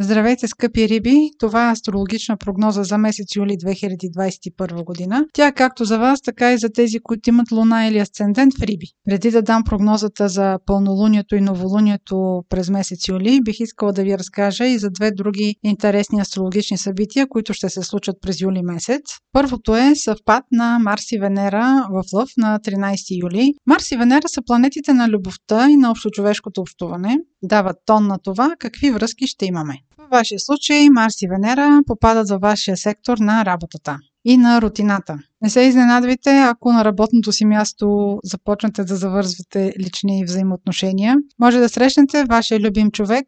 Здравейте, скъпи риби! Това е астрологична прогноза за месец юли 2021 година. Тя е както за вас, така и за тези, които имат луна или асцендент в риби. Преди да дам прогнозата за пълнолунието и новолунието през месец юли, бих искала да ви разкажа и за две други интересни астрологични събития, които ще се случат през юли месец. Първото е съвпад на Марс и Венера в Лъв на 13 юли. Марс и Венера са планетите на любовта и на общочовешкото общуване. Дават тон на това какви връзки ще имаме. В вашия случай Марс и Венера попадат във вашия сектор на работата и на рутината. Не се изненадвайте, ако на работното си място започнете да завързвате лични взаимоотношения. Може да срещнете вашия любим човек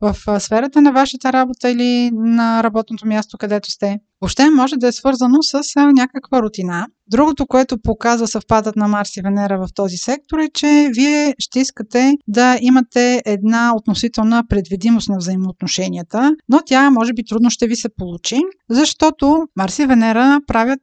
в сферата на вашата работа или на работното място, където сте. Въобще може да е свързано с някаква рутина. Другото, което показва съвпадът на Марс и Венера в този сектор е, че вие ще искате да имате една относителна предвидимост на взаимоотношенията, но тя може би трудно ще ви се получи, защото Марс и Венера правят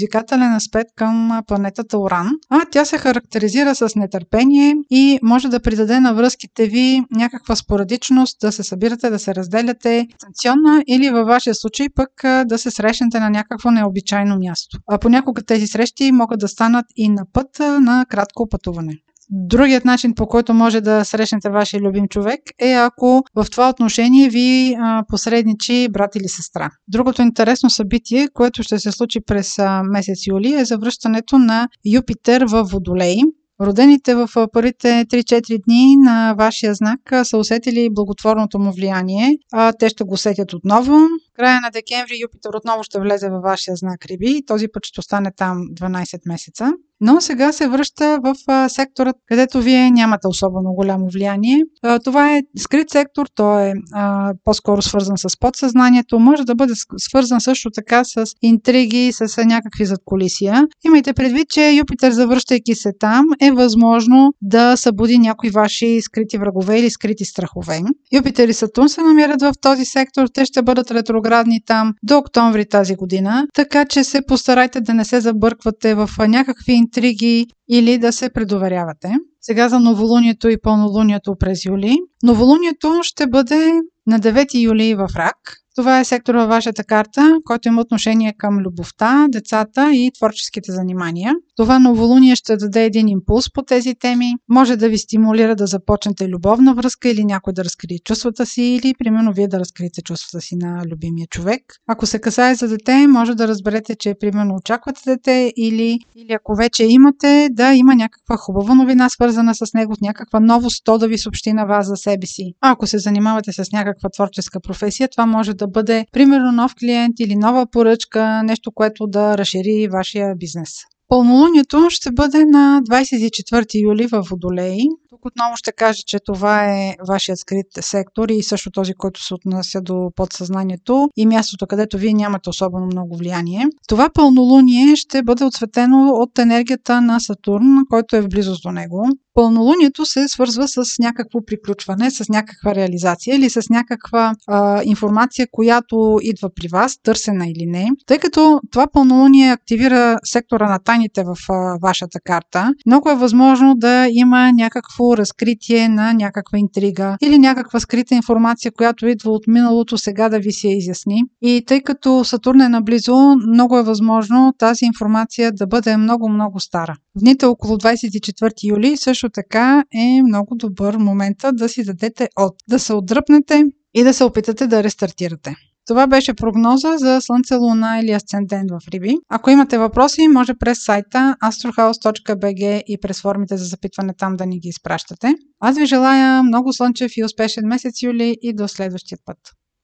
предизвикателен аспект към планетата Оран, а тя се характеризира с нетърпение и може да придаде на връзките ви някаква спорадичност, да се събирате, да се разделяте дистанционно или във вашия случай пък да се срещнете на някакво необичайно място. А понякога тези срещи могат да станат и на път на кратко пътуване. Другият начин, по който може да срещнете вашия любим човек е ако в това отношение ви посредничи брат или сестра. Другото интересно събитие, което ще се случи през месец юли е завръщането на Юпитер в Водолей. Родените в първите 3-4 дни на вашия знак са усетили благотворното му влияние. А те ще го усетят отново. Края на декември Юпитер отново ще влезе във вашия знак Риби този път ще остане там 12 месеца но сега се връща в сектора, където вие нямате особено голямо влияние. Това е скрит сектор, той е по-скоро свързан с подсъзнанието, може да бъде свързан също така с интриги, с някакви задколисия. Имайте предвид, че Юпитер, завръщайки се там, е възможно да събуди някои ваши скрити врагове или скрити страхове. Юпитер и Сатурн се намират в този сектор, те ще бъдат ретроградни там до октомври тази година, така че се постарайте да не се забърквате в някакви интриги или да се предоверявате. Сега за новолунието и пълнолунието през юли. Новолунието ще бъде на 9 юли в Рак. Това е сектор във вашата карта, който има отношение към любовта, децата и творческите занимания. Това новолуние ще даде един импулс по тези теми, може да ви стимулира да започнете любовна връзка или някой да разкрие чувствата си или примерно вие да разкриете чувствата си на любимия човек. Ако се касае за дете, може да разберете, че примерно очаквате дете или, или ако вече имате, да има някаква хубава новина свързана с него, някаква новост, то да ви съобщи на вас за себе си. А ако се занимавате с някаква творческа професия, това може да бъде примерно нов клиент или нова поръчка, нещо, което да разшири вашия бизнес. Пълнолунието ще бъде на 24 юли в Водолей. Тук отново ще кажа, че това е вашият скрит сектор и също този, който се отнася до подсъзнанието и мястото, където вие нямате особено много влияние. Това пълнолуние ще бъде отсветено от енергията на Сатурн, който е в близост до него. Пълнолунието се свързва с някакво приключване, с някаква реализация или с някаква а, информация, която идва при вас, търсена или не. Тъй като това пълнолуние активира сектора на тайните в а, вашата карта, много е възможно да има някакво разкритие на някаква интрига или някаква скрита информация, която идва от миналото сега да ви се изясни. И тъй като Сатурн е наблизо, много е възможно тази информация да бъде много-много стара. В дните около 24 юли също така е много добър момента да си дадете от, да се отдръпнете и да се опитате да рестартирате. Това беше прогноза за Слънце, Луна или Асцендент в Риби. Ако имате въпроси, може през сайта astrohouse.bg и през формите за запитване там да ни ги изпращате. Аз ви желая много слънчев и успешен месец юли и до следващия път.